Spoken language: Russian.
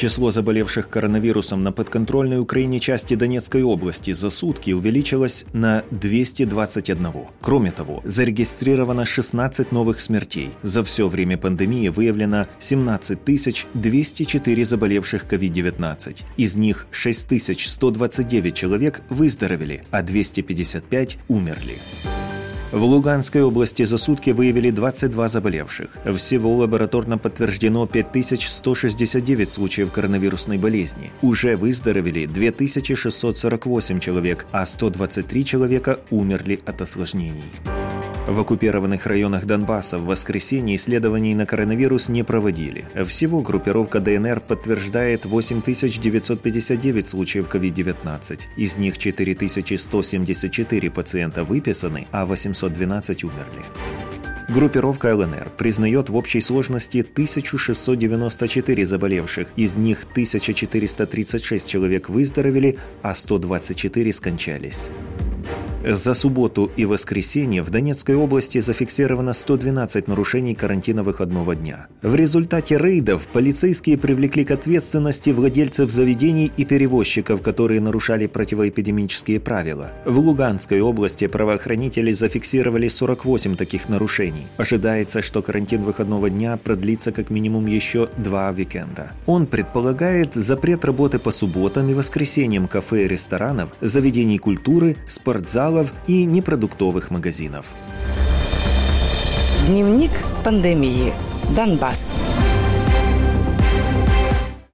Число заболевших коронавирусом на подконтрольной Украине части Донецкой области за сутки увеличилось на 221. Кроме того, зарегистрировано 16 новых смертей. За все время пандемии выявлено 17 204 заболевших COVID-19. Из них 6129 человек выздоровели, а 255 умерли. В Луганской области за сутки выявили 22 заболевших. Всего лабораторно подтверждено 5169 случаев коронавирусной болезни. Уже выздоровели 2648 человек, а 123 человека умерли от осложнений. В оккупированных районах Донбасса в воскресенье исследований на коронавирус не проводили. Всего группировка ДНР подтверждает 8959 случаев COVID-19. Из них 4174 пациента выписаны, а 812 умерли. Группировка ЛНР признает в общей сложности 1694 заболевших, из них 1436 человек выздоровели, а 124 скончались. За субботу и воскресенье в Донецкой области зафиксировано 112 нарушений карантина выходного дня. В результате рейдов полицейские привлекли к ответственности владельцев заведений и перевозчиков, которые нарушали противоэпидемические правила. В Луганской области правоохранители зафиксировали 48 таких нарушений. Ожидается, что карантин выходного дня продлится как минимум еще два уикенда. Он предполагает запрет работы по субботам и воскресеньям кафе и ресторанов, заведений культуры, спортзалов, каналов и непродуктовых магазинов. Дневник пандемии. Донбасс.